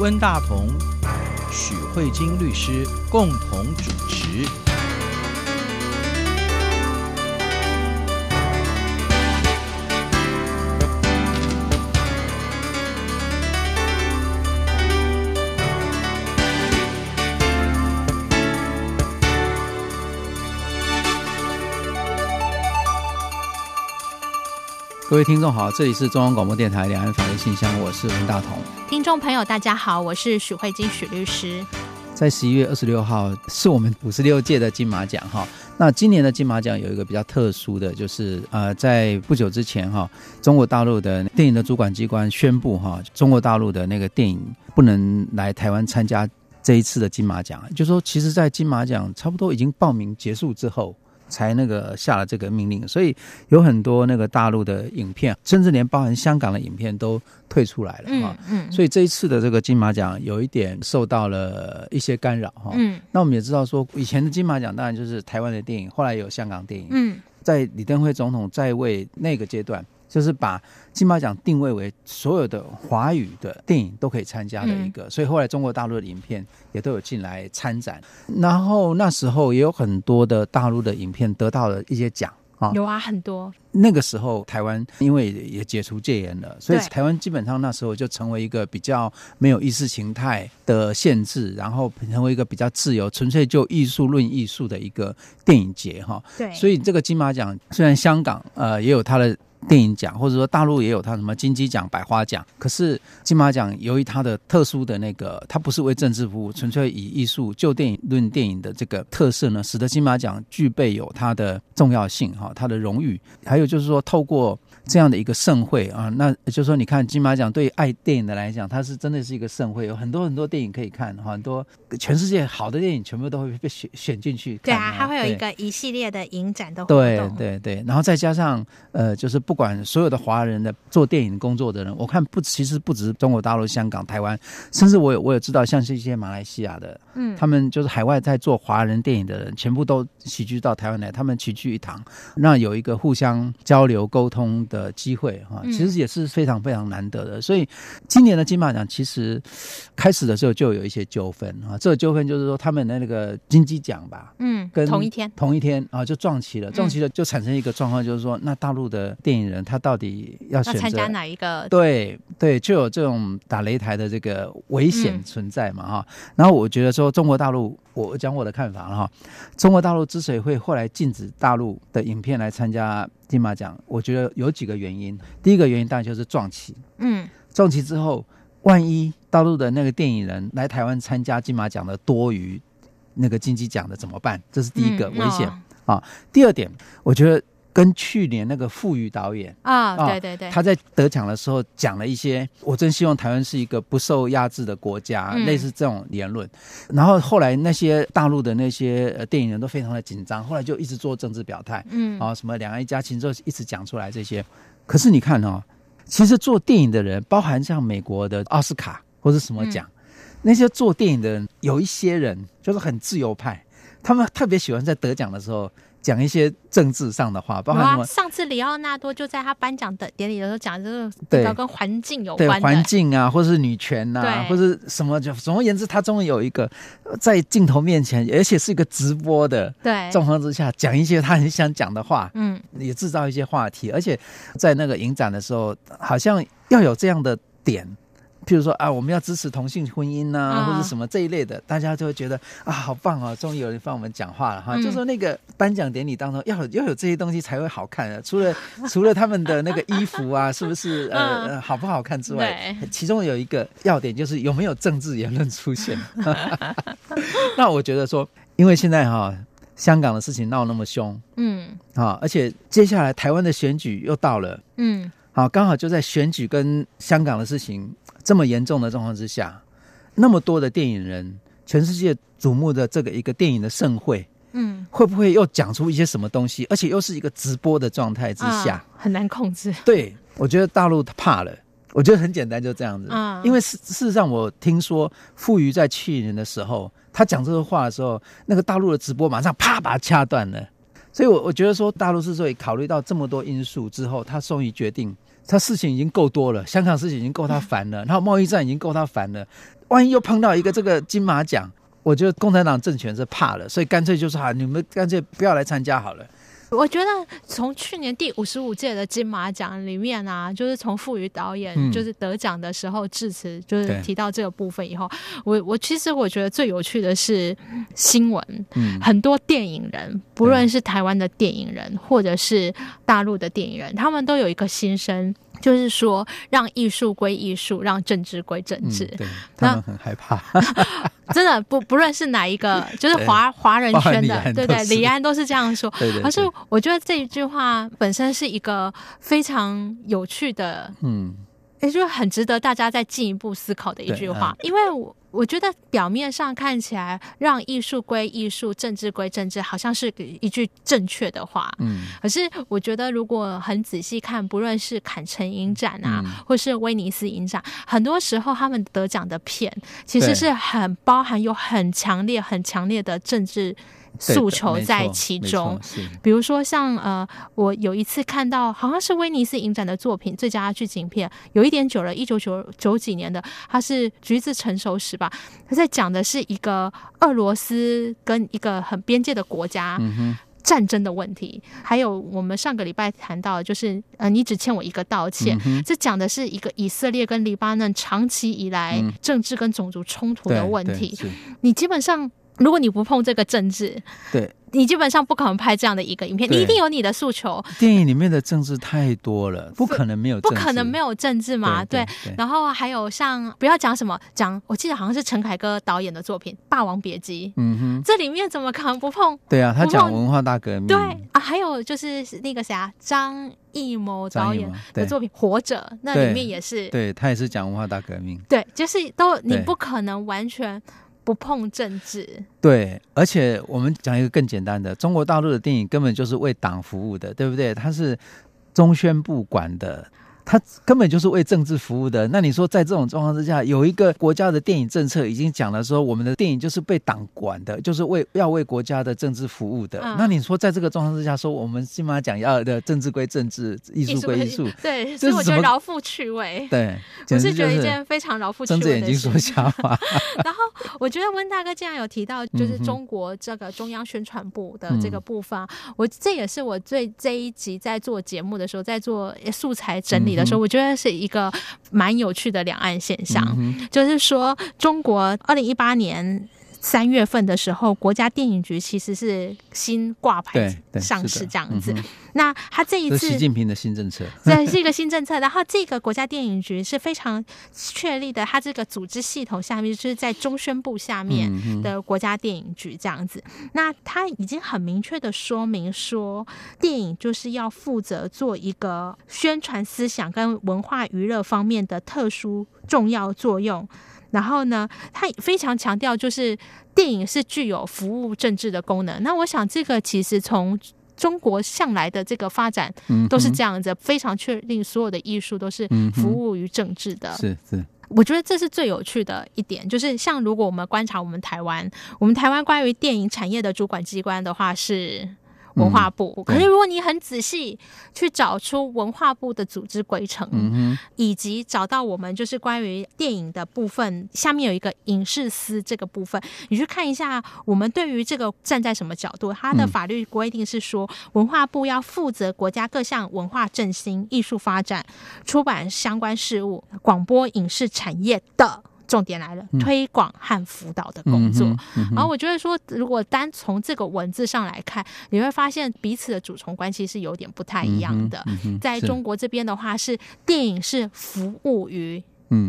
温大同、许慧晶律师共同主持。各位听众好，这里是中央广播电台两岸法律信箱，我是文大同。听众朋友大家好，我是许慧金许律师。在十一月二十六号是我们五十六届的金马奖哈。那今年的金马奖有一个比较特殊的就是呃，在不久之前哈，中国大陆的电影的主管机关宣布哈，中国大陆的那个电影不能来台湾参加这一次的金马奖。就说其实，在金马奖差不多已经报名结束之后。才那个下了这个命令，所以有很多那个大陆的影片，甚至连包含香港的影片都退出来了哈。嗯，嗯，所以这一次的这个金马奖有一点受到了一些干扰哈。嗯，那我们也知道说，以前的金马奖当然就是台湾的电影，后来有香港电影。嗯，在李登辉总统在位那个阶段。就是把金马奖定位为所有的华语的电影都可以参加的一个，所以后来中国大陆的影片也都有进来参展。然后那时候也有很多的大陆的影片得到了一些奖啊，有啊，很多。那个时候台湾因为也解除戒严了，所以台湾基本上那时候就成为一个比较没有意识形态的限制，然后成为一个比较自由、纯粹就艺术论艺术的一个电影节哈。对，所以这个金马奖虽然香港呃也有它的。电影奖，或者说大陆也有它什么金鸡奖、百花奖，可是金马奖由于它的特殊的那个，它不是为政治服务，纯粹以艺术就电影论电影的这个特色呢，使得金马奖具备有它的重要性哈，它的荣誉，还有就是说透过。这样的一个盛会啊，那就是说，你看金马奖对爱电影的来讲，它是真的是一个盛会，有很多很多电影可以看，很多全世界好的电影全部都会被选选进去。对啊，它会有一个一系列的影展的活动。对对对，然后再加上呃，就是不管所有的华人的做电影工作的人，我看不其实不只是中国大陆、香港、台湾，甚至我有我有知道，像是一些马来西亚的，嗯，他们就是海外在做华人电影的人，全部都齐聚到台湾来，他们齐聚一堂，那有一个互相交流沟通的。的机会哈，其实也是非常非常难得的。所以今年的金马奖其实开始的时候就有一些纠纷啊。这个纠纷就是说，他们的那个金鸡奖吧，嗯，跟同一天同一天啊就撞齐了，撞齐了就产生一个状况，就是说，那大陆的电影人他到底要选择参加哪一个？对对，就有这种打擂台的这个危险存在嘛哈。然后我觉得说，中国大陆，我讲我的看法了哈。中国大陆之所以会后来禁止大陆的影片来参加。金马奖，我觉得有几个原因。第一个原因当然就是撞期，嗯，撞期之后，万一大陆的那个电影人来台湾参加金马奖的多于那个金鸡奖的怎么办？这是第一个危险啊。第二点，我觉得。跟去年那个傅予导演啊，哦，对对对，他在得奖的时候讲了一些，我真希望台湾是一个不受压制的国家，嗯，类似这种言论。然后后来那些大陆的那些电影人都非常的紧张，后来就一直做政治表态，嗯，啊，什么两岸一家亲，就一直讲出来这些。可是你看哦，其实做电影的人，包含像美国的奥斯卡或者什么奖，嗯，那些做电影的人，有一些人就是很自由派，他们特别喜欢在得奖的时候。讲一些政治上的话，包括什么？上次里奥纳多就在他颁奖的典礼的时候讲，就是比较跟环境有关的，环境啊，或是女权呐、啊，或是什么，就总而言之，他终于有一个在镜头面前，而且是一个直播的，对，状况之下讲一些他很想讲的话，嗯，也制造一些话题，而且在那个影展的时候，好像要有这样的点。譬如说啊，我们要支持同性婚姻呐、啊，或者什么这一类的，大家就会觉得啊，好棒啊，终于有人帮我们讲话了哈。嗯、就说那个颁奖典礼当中，要有要有这些东西才会好看啊。除了 除了他们的那个衣服啊，是不是呃好不好看之外，其中有一个要点就是有没有政治言论出现。那我觉得说，因为现在哈香港的事情闹那么凶，嗯，啊，而且接下来台湾的选举又到了，嗯，好，刚好就在选举跟香港的事情。这么严重的状况之下，那么多的电影人，全世界瞩目的这个一个电影的盛会，嗯，会不会又讲出一些什么东西？而且又是一个直播的状态之下，啊、很难控制。对，我觉得大陆怕了。我觉得很简单，就这样子。啊，因为事事实上，我听说傅予在去年的时候，他讲这个话的时候，那个大陆的直播马上啪把他掐断了。所以我，我我觉得说，大陆之所以考虑到这么多因素之后，他终于决定。他事情已经够多了，香港事情已经够他烦了，然后贸易战已经够他烦了，万一又碰到一个这个金马奖，我觉得共产党政权是怕了，所以干脆就是啊，你们干脆不要来参加好了。我觉得从去年第五十五届的金马奖里面啊，就是从傅宇导演就是得奖的时候致辞，嗯、就是提到这个部分以后，我我其实我觉得最有趣的是新闻，嗯，很多电影人，不论是台湾的电影人或者是大陆的电影人，他们都有一个心声。就是说，让艺术归艺术，让政治归政治。嗯、对，他们很害怕。真的不不论是哪一个，就是华华人圈的，对对，李安都是这样说。对对对。而是我觉得这一句话本身是一个非常有趣的，嗯，也就是很值得大家再进一步思考的一句话，因为我。我觉得表面上看起来，让艺术归艺术，政治归政治，好像是一句正确的话。嗯，可是我觉得，如果很仔细看，不论是坎城影展啊，嗯、或是威尼斯影展，很多时候他们得奖的片，其实是很包含有很强烈、很强烈的政治。诉求在其中，比如说像呃，我有一次看到好像是威尼斯影展的作品最佳剧情片，有一点久了，一九九九几年的，它是《橘子成熟时》吧，它在讲的是一个俄罗斯跟一个很边界的国家战争的问题，嗯、还有我们上个礼拜谈到的就是呃，你只欠我一个道歉，嗯、这讲的是一个以色列跟黎巴嫩长期以来政治跟种族冲突的问题，嗯、你基本上。如果你不碰这个政治，对，你基本上不可能拍这样的一个影片。你一定有你的诉求。电影里面的政治太多了，不可能没有，不可能没有政治嘛？对，对，对。然后还有像不要讲什么，讲我记得好像是陈凯歌导演的作品《霸王别姬》。嗯哼，这里面怎么可能不碰？对啊，他讲文化大革命。对啊，还有就是那个谁啊，张艺谋导演的作品《活着》，那里面也是，对，他也是讲文化大革命。对，就是都你不可能完全。不碰政治，对，而且我们讲一个更简单的，中国大陆的电影根本就是为党服务的，对不对？它是中宣部管的。他根本就是为政治服务的。那你说，在这种状况之下，有一个国家的电影政策已经讲了说，我们的电影就是被党管的，就是为要为国家的政治服务的。嗯、那你说，在这个状况之下，说我们起码讲要的政治归政治，艺术归艺术，对，所以我觉得饶富趣味。对，我是觉得一件非常饶富趣味的事。睁着眼睛说瞎话。然后，我觉得温大哥既然有提到，就是中国这个中央宣传部的这个部分，嗯、我这也是我最这一集在做节目的时候，在做素材整理的时候，嗯、我觉得是一个蛮有趣的两岸现象，嗯、就是说，中国二零一八年三月份的时候，国家电影局其实是新挂牌上市这样子。嗯、那他这一次，习近平的新政策，对，是一个新政策。然后这个国家电影局是非常确立的，它这个组织系统下面就是在中宣部下面的国家电影局这样子。嗯、那他已经很明确的说明说，电影就是要负责做一个宣传思想跟文化娱乐方面的特殊重要作用。然后呢，他非常强调，就是电影是具有服务政治的功能。那我想，这个其实从中国向来的这个发展都是这样子，嗯、非常确定所有的艺术都是服务于政治的。是是，我觉得这是最有趣的一点，就是像如果我们观察我们台湾，我们台湾关于电影产业的主管机关的话是。文化部，嗯、可是如果你很仔细去找出文化部的组织规程，嗯、以及找到我们就是关于电影的部分，下面有一个影视司这个部分，你去看一下，我们对于这个站在什么角度？它的法律规定是说，文化部要负责国家各项文化振兴、艺术发展、出版相关事务、广播影视产业的。重点来了，推广和辅导的工作。然后我觉得说，如果单从这个文字上来看，你会发现彼此的主从关系是有点不太一样的。嗯嗯、在中国这边的话，是电影是服务于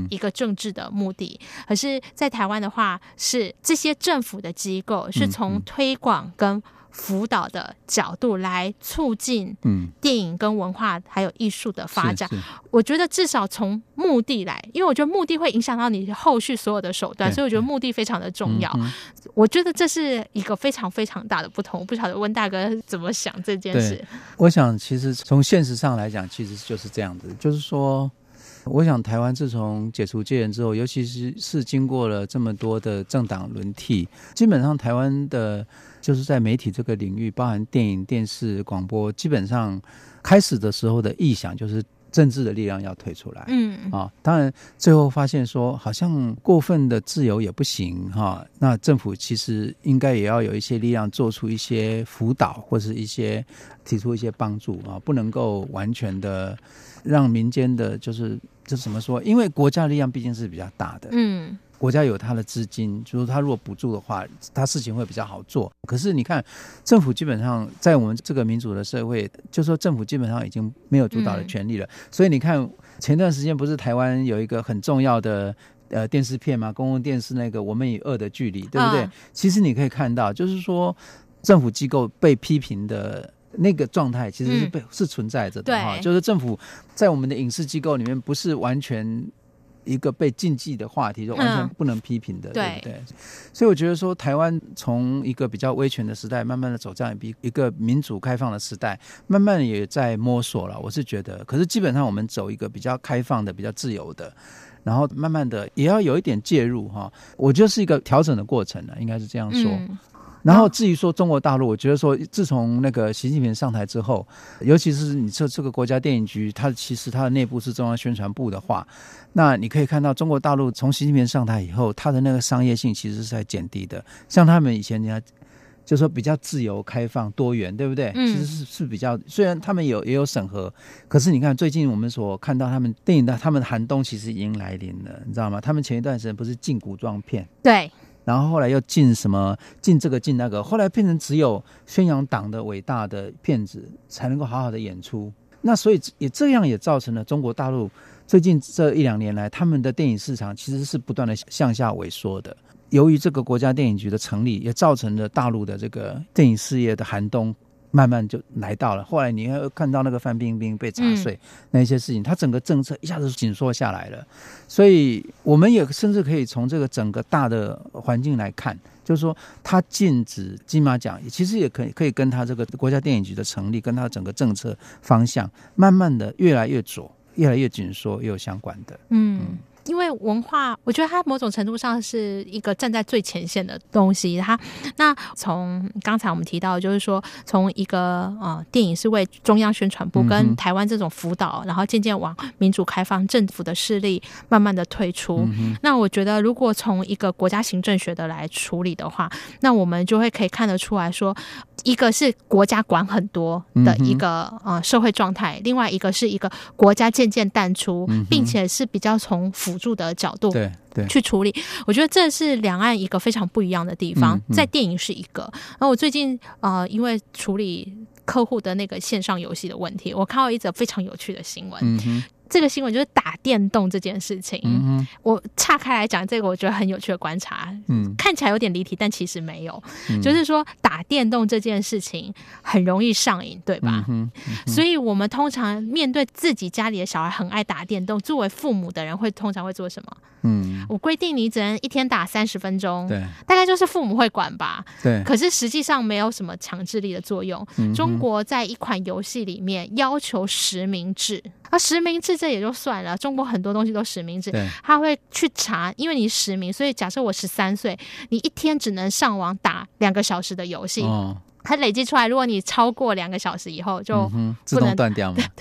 一个政治的目的；嗯、可是，在台湾的话，是这些政府的机构是从推广跟。辅导的角度来促进电影跟文化还有艺术的发展，嗯、我觉得至少从目的来，因为我觉得目的会影响到你后续所有的手段，所以我觉得目的非常的重要。嗯、我觉得这是一个非常非常大的不同。我不晓得温大哥怎么想这件事。我想其实从现实上来讲，其实就是这样子，就是说，我想台湾自从解除戒严之后，尤其是是经过了这么多的政党轮替，基本上台湾的。就是在媒体这个领域，包含电影、电视、广播，基本上开始的时候的意向就是政治的力量要退出来，嗯啊，当然最后发现说好像过分的自由也不行哈，那政府其实应该也要有一些力量做出一些辅导或是一些提出一些帮助啊，不能够完全的让民间的就是这怎么说？因为国家力量毕竟是比较大的，嗯。国家有他的资金，就是他如果补助的话，他事情会比较好做。可是你看，政府基本上在我们这个民主的社会，就说政府基本上已经没有主导的权利了。嗯、所以你看，前段时间不是台湾有一个很重要的呃电视片嘛？公共电视那个《我们与恶的距离》，对不对？啊、其实你可以看到，就是说政府机构被批评的那个状态，其实是被、嗯、是存在着的哈。就是政府在我们的影视机构里面，不是完全。一个被禁忌的话题，就完全不能批评的，嗯、对不对？所以我觉得说，台湾从一个比较威权的时代，慢慢的走这样一一个民主开放的时代，慢慢也在摸索了。我是觉得，可是基本上我们走一个比较开放的、比较自由的，然后慢慢的也要有一点介入哈。我觉得是一个调整的过程呢，应该是这样说。嗯然后至于说中国大陆，我觉得说自从那个习近平上台之后，尤其是你这这个国家电影局，它其实它的内部是中央宣传部的话，那你可以看到中国大陆从习近平上台以后，它的那个商业性其实是在减低的。像他们以前人家就说比较自由、开放、多元，对不对？其实是是比较，虽然他们有也有审核，可是你看最近我们所看到他们电影的他们的寒冬其实已经来临了，你知道吗？他们前一段时间不是禁古装片？对。然后后来又进什么进这个进那个，后来变成只有宣扬党的伟大的片子才能够好好的演出。那所以也这样也造成了中国大陆最近这一两年来，他们的电影市场其实是不断的向下萎缩的。由于这个国家电影局的成立，也造成了大陆的这个电影事业的寒冬。慢慢就来到了，后来你会看到那个范冰冰被查税、嗯、那些事情，它整个政策一下子紧缩下来了。所以我们也甚至可以从这个整个大的环境来看，就是说它禁止金马奖，其实也可以可以跟它这个国家电影局的成立，跟它整个政策方向，慢慢的越来越左，越来越紧缩，也有相关的。嗯。嗯因为文化，我觉得它某种程度上是一个站在最前线的东西。它那从刚才我们提到，就是说从一个呃电影是为中央宣传部跟台湾这种辅导，然后渐渐往民主开放政府的势力慢慢的退出。那我觉得，如果从一个国家行政学的来处理的话，那我们就会可以看得出来说。一个是国家管很多的一个呃社会状态，另外一个是一个国家渐渐淡出，并且是比较从辅助的角度对对去处理。我觉得这是两岸一个非常不一样的地方。在电影是一个，然后我最近呃因为处理客户的那个线上游戏的问题，我看到一则非常有趣的新闻。这个新闻就是打电动这件事情。嗯、我岔开来讲这个，我觉得很有趣的观察。嗯，看起来有点离题，但其实没有。嗯、就是说，打电动这件事情很容易上瘾，对吧？嗯嗯、所以我们通常面对自己家里的小孩很爱打电动，作为父母的人会通常会做什么？嗯，我规定你只能一天打三十分钟。对，大概就是父母会管吧。对，可是实际上没有什么强制力的作用。嗯、中国在一款游戏里面要求实名制。啊，实名制这也就算了，中国很多东西都实名制，对他会去查，因为你实名，所以假设我十三岁，你一天只能上网打两个小时的游戏，哦、它累积出来，如果你超过两个小时以后，就不能、嗯、自动断掉吗？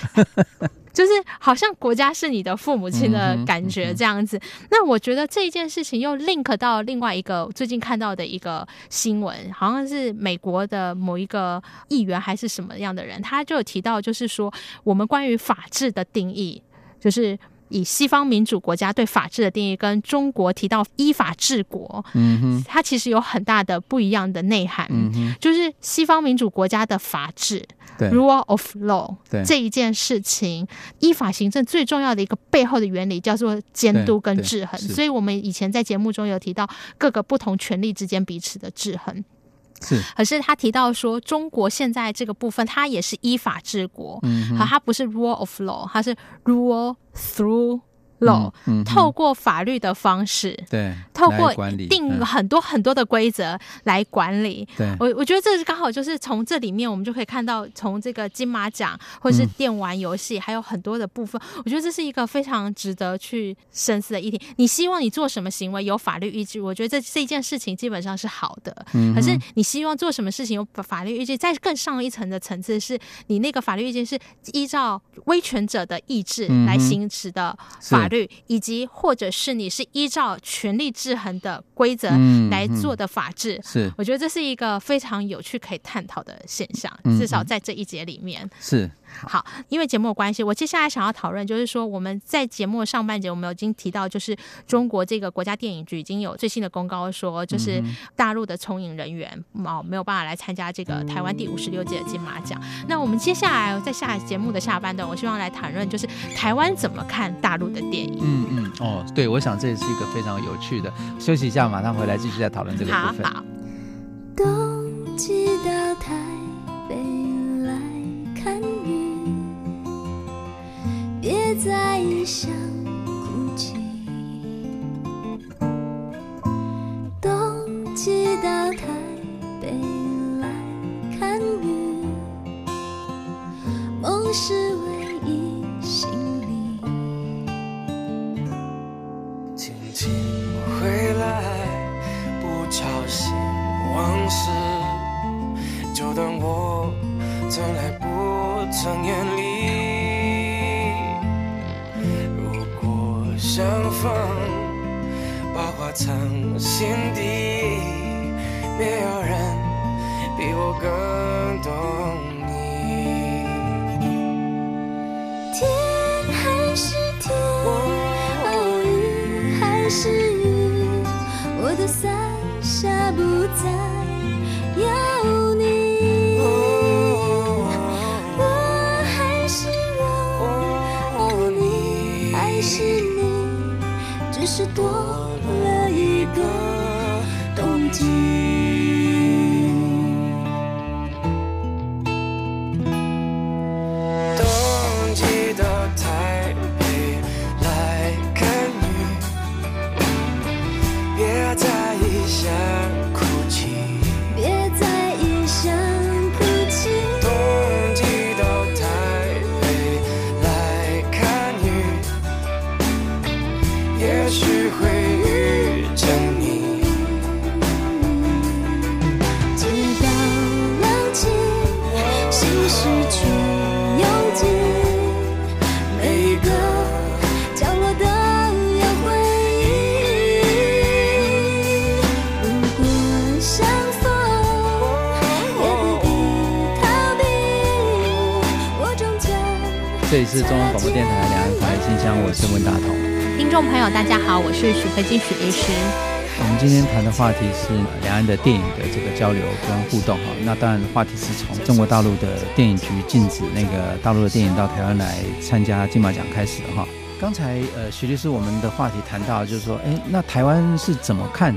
就是好像国家是你的父母亲的感觉这样子。嗯嗯、那我觉得这一件事情又 link 到另外一个最近看到的一个新闻，好像是美国的某一个议员还是什么样的人，他就有提到，就是说我们关于法治的定义，就是以西方民主国家对法治的定义跟中国提到依法治国，嗯哼，它其实有很大的不一样的内涵。就是西方民主国家的法治。Rule of law 这一件事情，依法行政最重要的一个背后的原理叫做监督跟制衡。所以，我们以前在节目中有提到各个不同权力之间彼此的制衡。是，可是他提到说，中国现在这个部分，它也是依法治国，嗯哼，它不是 rule of law，它是 rule through 漏，透过法律的方式，对，透过定很多很多的规则来管理。对，我我觉得这是刚好就是从这里面我们就可以看到，从这个金马奖或者是电玩游戏，还有很多的部分，我觉得这是一个非常值得去深思的议题。你希望你做什么行为有法律依据？我觉得这这件事情基本上是好的。可是你希望做什么事情有法律依据？在更上一层的层次，是你那个法律依据是依照威权者的意志来行使的法律，以及或者是你是依照权力制衡的规则来做的法治。是，我觉得这是一个非常有趣可以探讨的现象。至少在这一节里面是。好，因为节目的关系，我接下来想要讨论就是说，我们在节目上半节我们已经提到，就是中国这个国家电影局已经有最新的公告说，就是大陆的从影人员哦没有办法来参加这个台湾第五十六届的金马奖。那我们接下来在下节目的下半段，我希望来谈论就是台湾怎么看大陆的电影。嗯嗯哦，对，我想这也是一个非常有趣的。休息一下，马上回来继续再讨论这个部分。好。好冬季到台北来看别在异乡哭泣，冬季到台北来看雨，梦是是中央广播电台两岸关系信箱，我是温大同。听众朋友，大家好，我是许飞金许律师。我们今天谈的话题是两岸的电影的这个交流跟互动哈。那当然，话题是从中国大陆的电影局禁止那个大陆的电影到台湾来参加金马奖开始的哈。刚才呃，许律师我们的话题谈到就是说，哎，那台湾是怎么看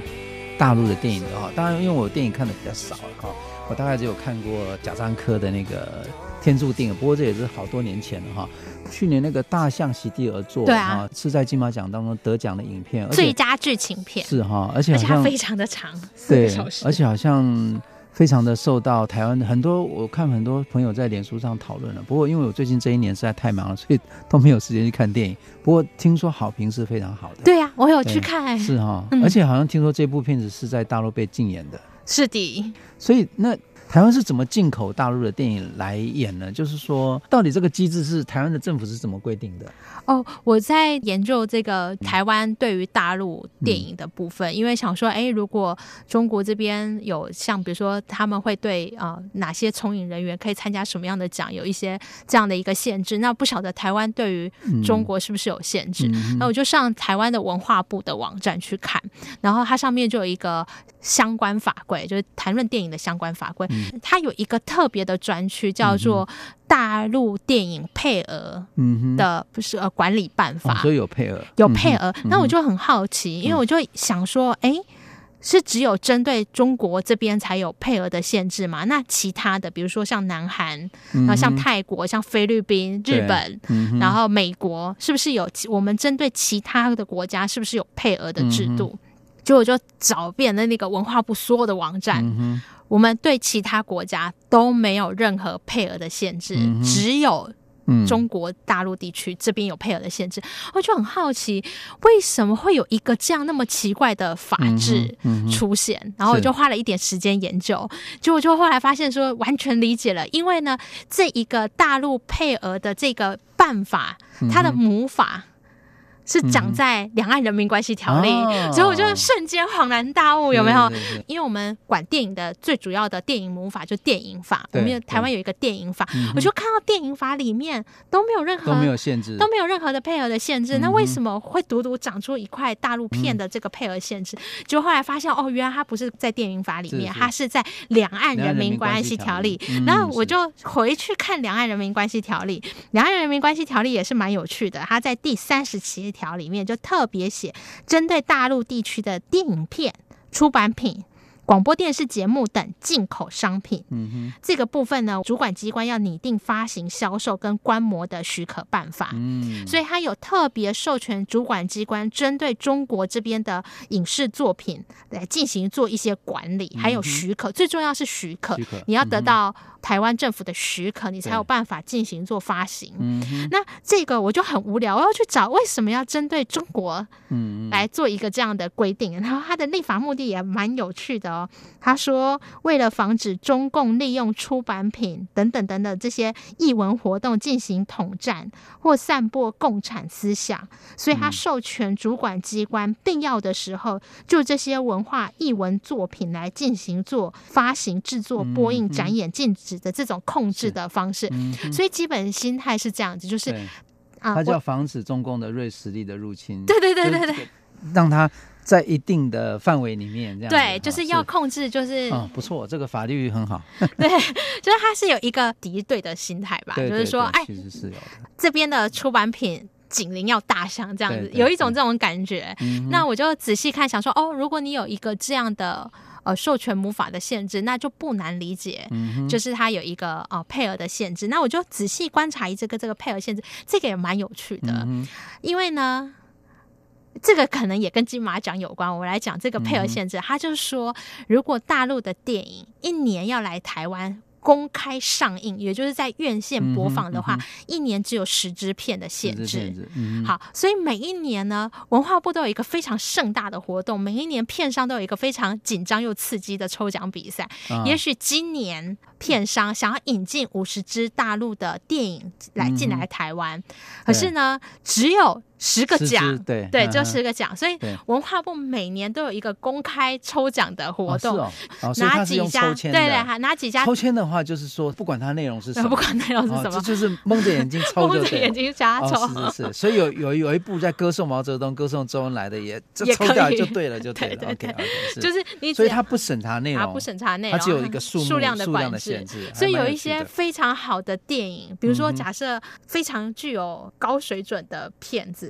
大陆的电影的哈？当然，因为我电影看的比较少了哈，我大概只有看过贾樟柯的那个。天注定，不过这也是好多年前了哈。去年那个大象席地而坐，对啊，是在金马奖当中得奖的影片，最佳剧情片是哈，而且好像非常的长，对，而且好像非常的受到台湾很多，我看很多朋友在脸书上讨论了。不过因为我最近这一年实在太忙了，所以都没有时间去看电影。不过听说好评是非常好的，对呀、啊，我有去看，是哈，而且好像听说这部片子是在大陆被禁演的，是的，所以那。台湾是怎么进口大陆的电影来演呢？就是说，到底这个机制是台湾的政府是怎么规定的？哦，我在研究这个台湾对于大陆电影的部分，嗯、因为想说，哎，如果中国这边有像比如说他们会对呃哪些从影人员可以参加什么样的奖，有一些这样的一个限制，那不晓得台湾对于中国是不是有限制？嗯、那我就上台湾的文化部的网站去看，然后它上面就有一个相关法规，就是谈论电影的相关法规。嗯它有一个特别的专区，叫做《大陆电影配额的不是呃管理办法》，所以有配额，有配额。那我就很好奇，因为我就想说，哎，是只有针对中国这边才有配额的限制吗？那其他的，比如说像南韩，然后像泰国、像菲律宾、日本，然后美国，是不是有我们针对其他的国家，是不是有配额的制度？结果我就找遍了那个文化部所有的网站，我们对其他国家都没有任何配额的限制，只有。嗯，中国大陆地区这边有配额的限制，我就很好奇，为什么会有一个这样那么奇怪的法制出现？嗯嗯、然后我就花了一点时间研究，结果就后来发现说完全理解了，因为呢，这一个大陆配额的这个办法，它的母法。是长在《两岸人民关系条例》嗯，所以我就瞬间恍然大悟，有没有？因为我们管电影的最主要的电影母法就电影法，我们有台湾有一个电影法，我就看到电影法里面都没有任何都没有限制，都没有任何的配额的限制。那为什么会独独长出一块大陆片的这个配额限制？就后来发现哦，原来它不是在电影法里面，它是在《两岸人民关系条例》。然后我就回去看《两岸人民关系条例》，《两岸人民关系条例》也是蛮有趣的，它在第三十七条里面就特别写，针对大陆地区的电影片出版品。广播电视节目等进口商品，嗯哼，这个部分呢，主管机关要拟定发行、销售跟观摩的许可办法，嗯，所以它有特别授权主管机关针对中国这边的影视作品来进行做一些管理，还有许可，最重要是许可，你要得到台湾政府的许可，你才有办法进行做发行。嗯，那这个我就很无聊，我要去找为什么要针对中国，嗯，来做一个这样的规定，然后他的立法目的也蛮有趣的哦。他说，为了防止中共利用出版品等等等等这些译文活动进行统战或散播共产思想，所以他授权主管机关必要的时候就这些文化译文作品来进行做发行、制作、播映、展演、禁止的这种控制的方式。所以基本心态是这样子，就是啊，它叫防止中共的锐实力的入侵。对对对对对，让它。在一定的范围里面，这样对，就是要控制，就是嗯，不错，这个法律很好。对，就是他是有一个敌对的心态吧，对对对，就是说，哎，其实是有的。这边的出版品警铃要大响，这样子，有一种这种感觉。嗯、那我就仔细看，想说，哦，如果你有一个这样的呃授权母法的限制，那就不难理解，嗯、就是它有一个呃配额的限制。那我就仔细观察一这个这个配额限制，这个也蛮有趣的，嗯、因为呢。这个可能也跟金马奖有关。我们来讲这个配额限制，他就是说，如果大陆的电影一年要来台湾。公开上映，也就是在院线播放的话，嗯嗯、一年只有十支片的限制。嗯、好，所以每一年呢，文化部都有一个非常盛大的活动，每一年片商都有一个非常紧张又刺激的抽奖比赛。啊、也许今年片商想要引进五十支大陆的电影来进来台湾，嗯、可是呢，只有十个奖，对对，就十个奖。所以文化部每年都有一个公开抽奖的活动，哪几家？对对，哈哪几家？抽签的话。就是说，不管它内容是什么，不管内容是什么，这就是蒙着眼睛 抽，蒙着眼睛瞎抽。是是是，所以有有有一部在歌颂毛泽东、歌颂周恩来的，也就抽掉就对了，就 对了。OK OK，就是你，所以他不审查内容，他不审查内容，他只有一个数数量的管制。所以有一些非常好的电影，比如说假设非常具有高水准的片子，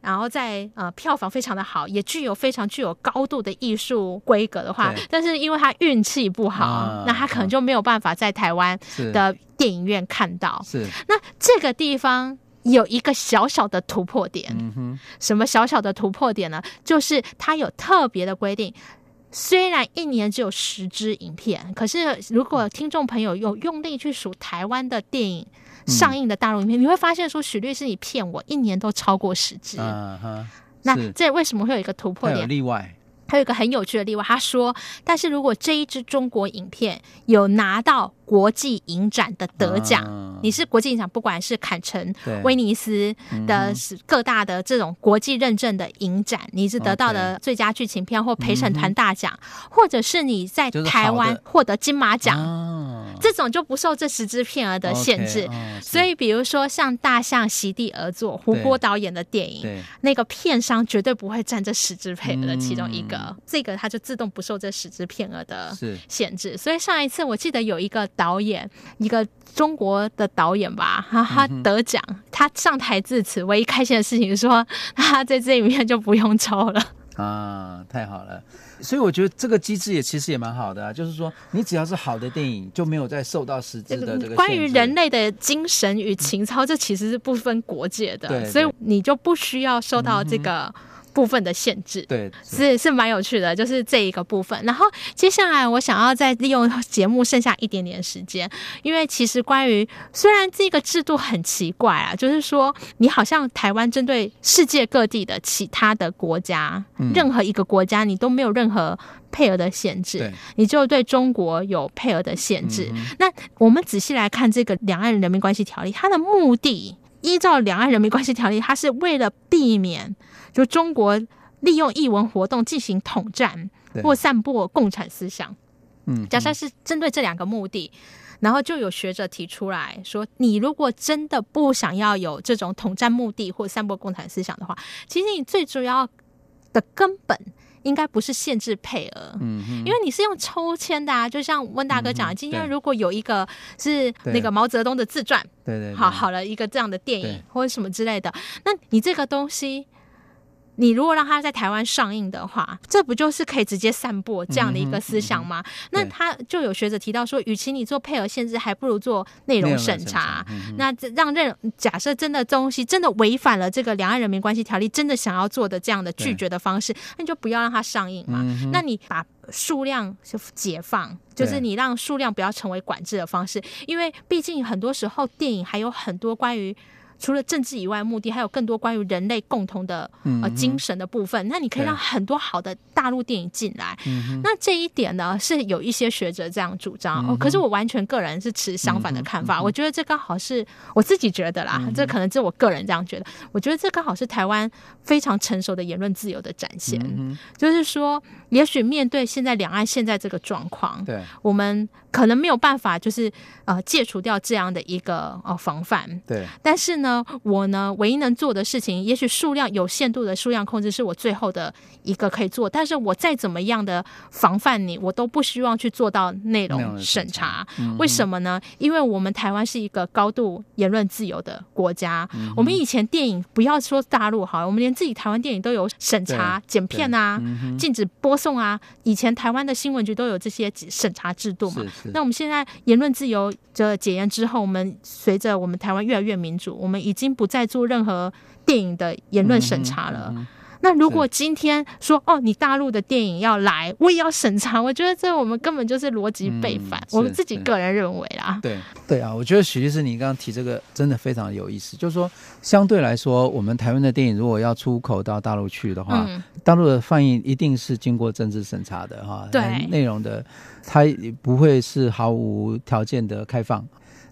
然后在呃票房非常的好，也具有非常具有高度的艺术规格的话，但是因为他运气不好，那他可能就没有办法。在台湾的电影院看到，是那这个地方有一个小小的突破点。嗯哼，什么小小的突破点呢？就是它有特别的规定，虽然一年只有十支影片，可是如果听众朋友有用力去数台湾的电影上映的大陆影片，嗯、你会发现说许律师你骗我，一年都超过十支。嗯，那这为什么会有一个突破点？例外。还有一个很有趣的例外，他说：“但是如果这一支中国影片有拿到。”国际影展的得奖，啊、你是国际影展，不管是坎城、威尼斯的各大的这种国际认证的影展，嗯、你是得到的最佳剧情片或陪审团大奖，嗯、或者是你在台湾获得金马奖，啊、这种就不受这十支片额的限制。Okay, 哦、所以，比如说像《大象席地而坐》，胡波导演的电影，那个片商绝对不会占这十支配额的其中一个，嗯、这个它就自动不受这十支片额的限制。所以上一次我记得有一个。导演，一个中国的导演吧，他他得奖，嗯、他上台致辞，唯一开心的事情是说，他这支影片就不用抽了。啊，太好了！所以我觉得这个机制也其实也蛮好的啊，就是说你只要是好的电影，就没有再受到实质的这个关于人类的精神与情操，这其实是不分国界的，对，所以你就不需要受到这个。嗯部分的限制，对，是是蛮有趣的，就是这一个部分。然后接下来我想要再利用节目剩下一点点时间，因为其实关于虽然这个制度很奇怪啊，就是说你好像台湾针对世界各地的其他的国家，嗯、任何一个国家你都没有任何配额的限制，你就对中国有配额的限制。嗯、那我们仔细来看这个《两岸人民关系条例》，它的目的依照《两岸人民关系条例》，它是为了避免。就中国利用译文活动进行统战或散播共产思想，嗯，假设是针对这两个目的，然后就有学者提出来说，你如果真的不想要有这种统战目的或散播共产思想的话，其实你最主要的根本应该不是限制配额，嗯，因为你是用抽签的啊，就像温大哥讲的，今天如果有一个是那个毛泽东的自传，对对，好好了一个这样的电影或者什么之类的，那你这个东西。你如果让他在台湾上映的话，这不就是可以直接散播这样的一个思想吗？那他就有学者提到说，与其你做配额限制，还不如做内容审查。嗯、那让任假设真的东西真的违反了这个《两岸人民关系条例》，真的想要做的这样的拒绝的方式，那你就不要让它上映嘛。嗯、那你把数量就解放，就是你让数量不要成为管制的方式，因为毕竟很多时候电影还有很多关于。除了政治以外，目的还有更多关于人类共同的呃精神的部分。那你可以让很多好的大陆电影进来。那这一点呢，是有一些学者这样主张。哦，可是我完全个人是持相反的看法。我觉得这刚好是我自己觉得啦，这可能是我个人这样觉得。我觉得这刚好是台湾非常成熟的言论自由的展现。就是说，也许面对现在两岸现在这个状况，对，我们可能没有办法就是呃戒除掉这样的一个呃防范。对，但是呢。我呢，唯一能做的事情，也许数量有限度的数量控制是我最后的一个可以做。但是我再怎么样的防范你，我都不希望去做到内容审查。为什么呢？因为我们台湾是一个高度言论自由的国家。我们以前电影不要说大陆好，我们连自己台湾电影都有审查剪片啊，禁止播送啊。以前台湾的新闻局都有这些审查制度嘛。那我们现在言论自由的解严之后，我们随着我们台湾越来越民主，我们。已经不再做任何电影的言论审查了。嗯嗯、那如果今天说哦，你大陆的电影要来，我也要审查，我觉得这我们根本就是逻辑背反。嗯、我自己个人认为啦。对对啊，我觉得许律师你刚刚提这个真的非常有意思。就是说，相对来说，我们台湾的电影如果要出口到大陆去的话，嗯、大陆的放映一定是经过政治审查的哈。对，内容的它不会是毫无条件的开放。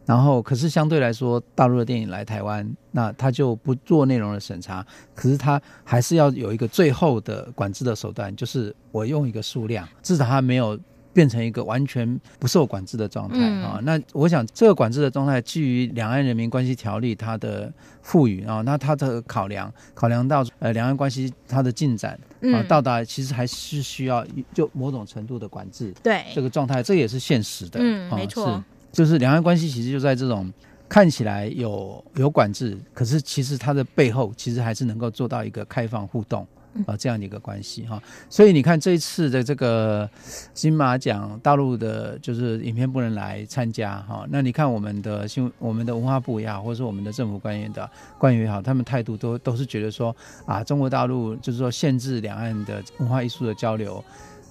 然后，可是相对来说，大陆的电影来台湾，那他就不做内容的审查，可是他还是要有一个最后的管制的手段，就是我用一个数量，至少他没有变成一个完全不受管制的状态、嗯、啊。那我想，这个管制的状态基于《两岸人民关系条例》它的赋予啊，那它的考量，考量到呃两岸关系它的进展啊，到达其实还是需要就某种程度的管制。对这个状态，这也是现实的。嗯，没错。就是两岸关系其实就在这种看起来有有管制，可是其实它的背后其实还是能够做到一个开放互动啊这样的一个关系哈。所以你看这一次的这个金马奖，大陆的就是影片不能来参加哈。那你看我们的新我们的文化部也好，或者说我们的政府官员的官员也好，他们态度都都是觉得说啊，中国大陆就是说限制两岸的文化艺术的交流。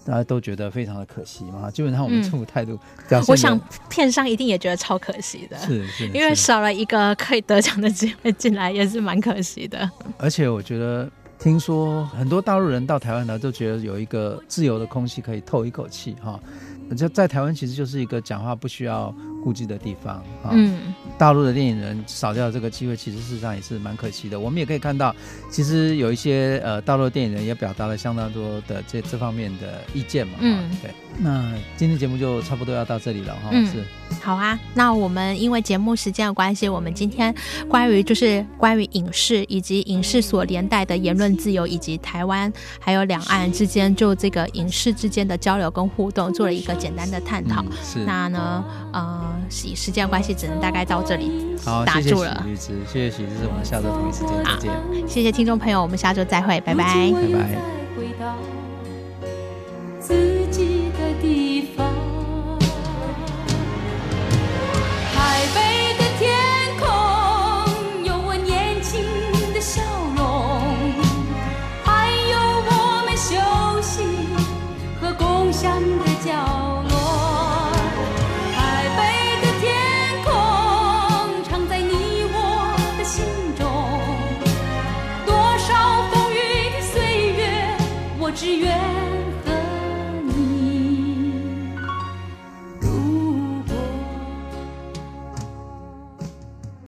大家都觉得非常的可惜嘛，基本上我们政府态度我想片商一定也觉得超可惜的，是是，是因为少了一个可以得奖的机会进来，也是蛮可惜的。而且我觉得，听说很多大陆人到台湾来，都觉得有一个自由的空气可以透一口气哈。就在台湾，其实就是一个讲话不需要顾忌的地方啊。嗯，大陆的电影人少掉这个机会，其实事实上也是蛮可惜的。我们也可以看到，其实有一些呃大陆的电影人也表达了相当多的这这方面的意见嘛。嗯，对。那今天节目就差不多要到这里了哈。嗯，是。好啊，那我们因为节目时间的关系，我们今天关于就是关于影视以及影视所连带的言论自由，以及台湾还有两岸之间就这个影视之间的交流跟互动，做了一个。简单的探讨，嗯、是那呢，呃，以时间关系，只能大概到这里打住了。好，谢谢许律师，谢谢许律师，我们下周同一时间再见。谢谢听众朋友，我们下周再会，拜拜，拜拜。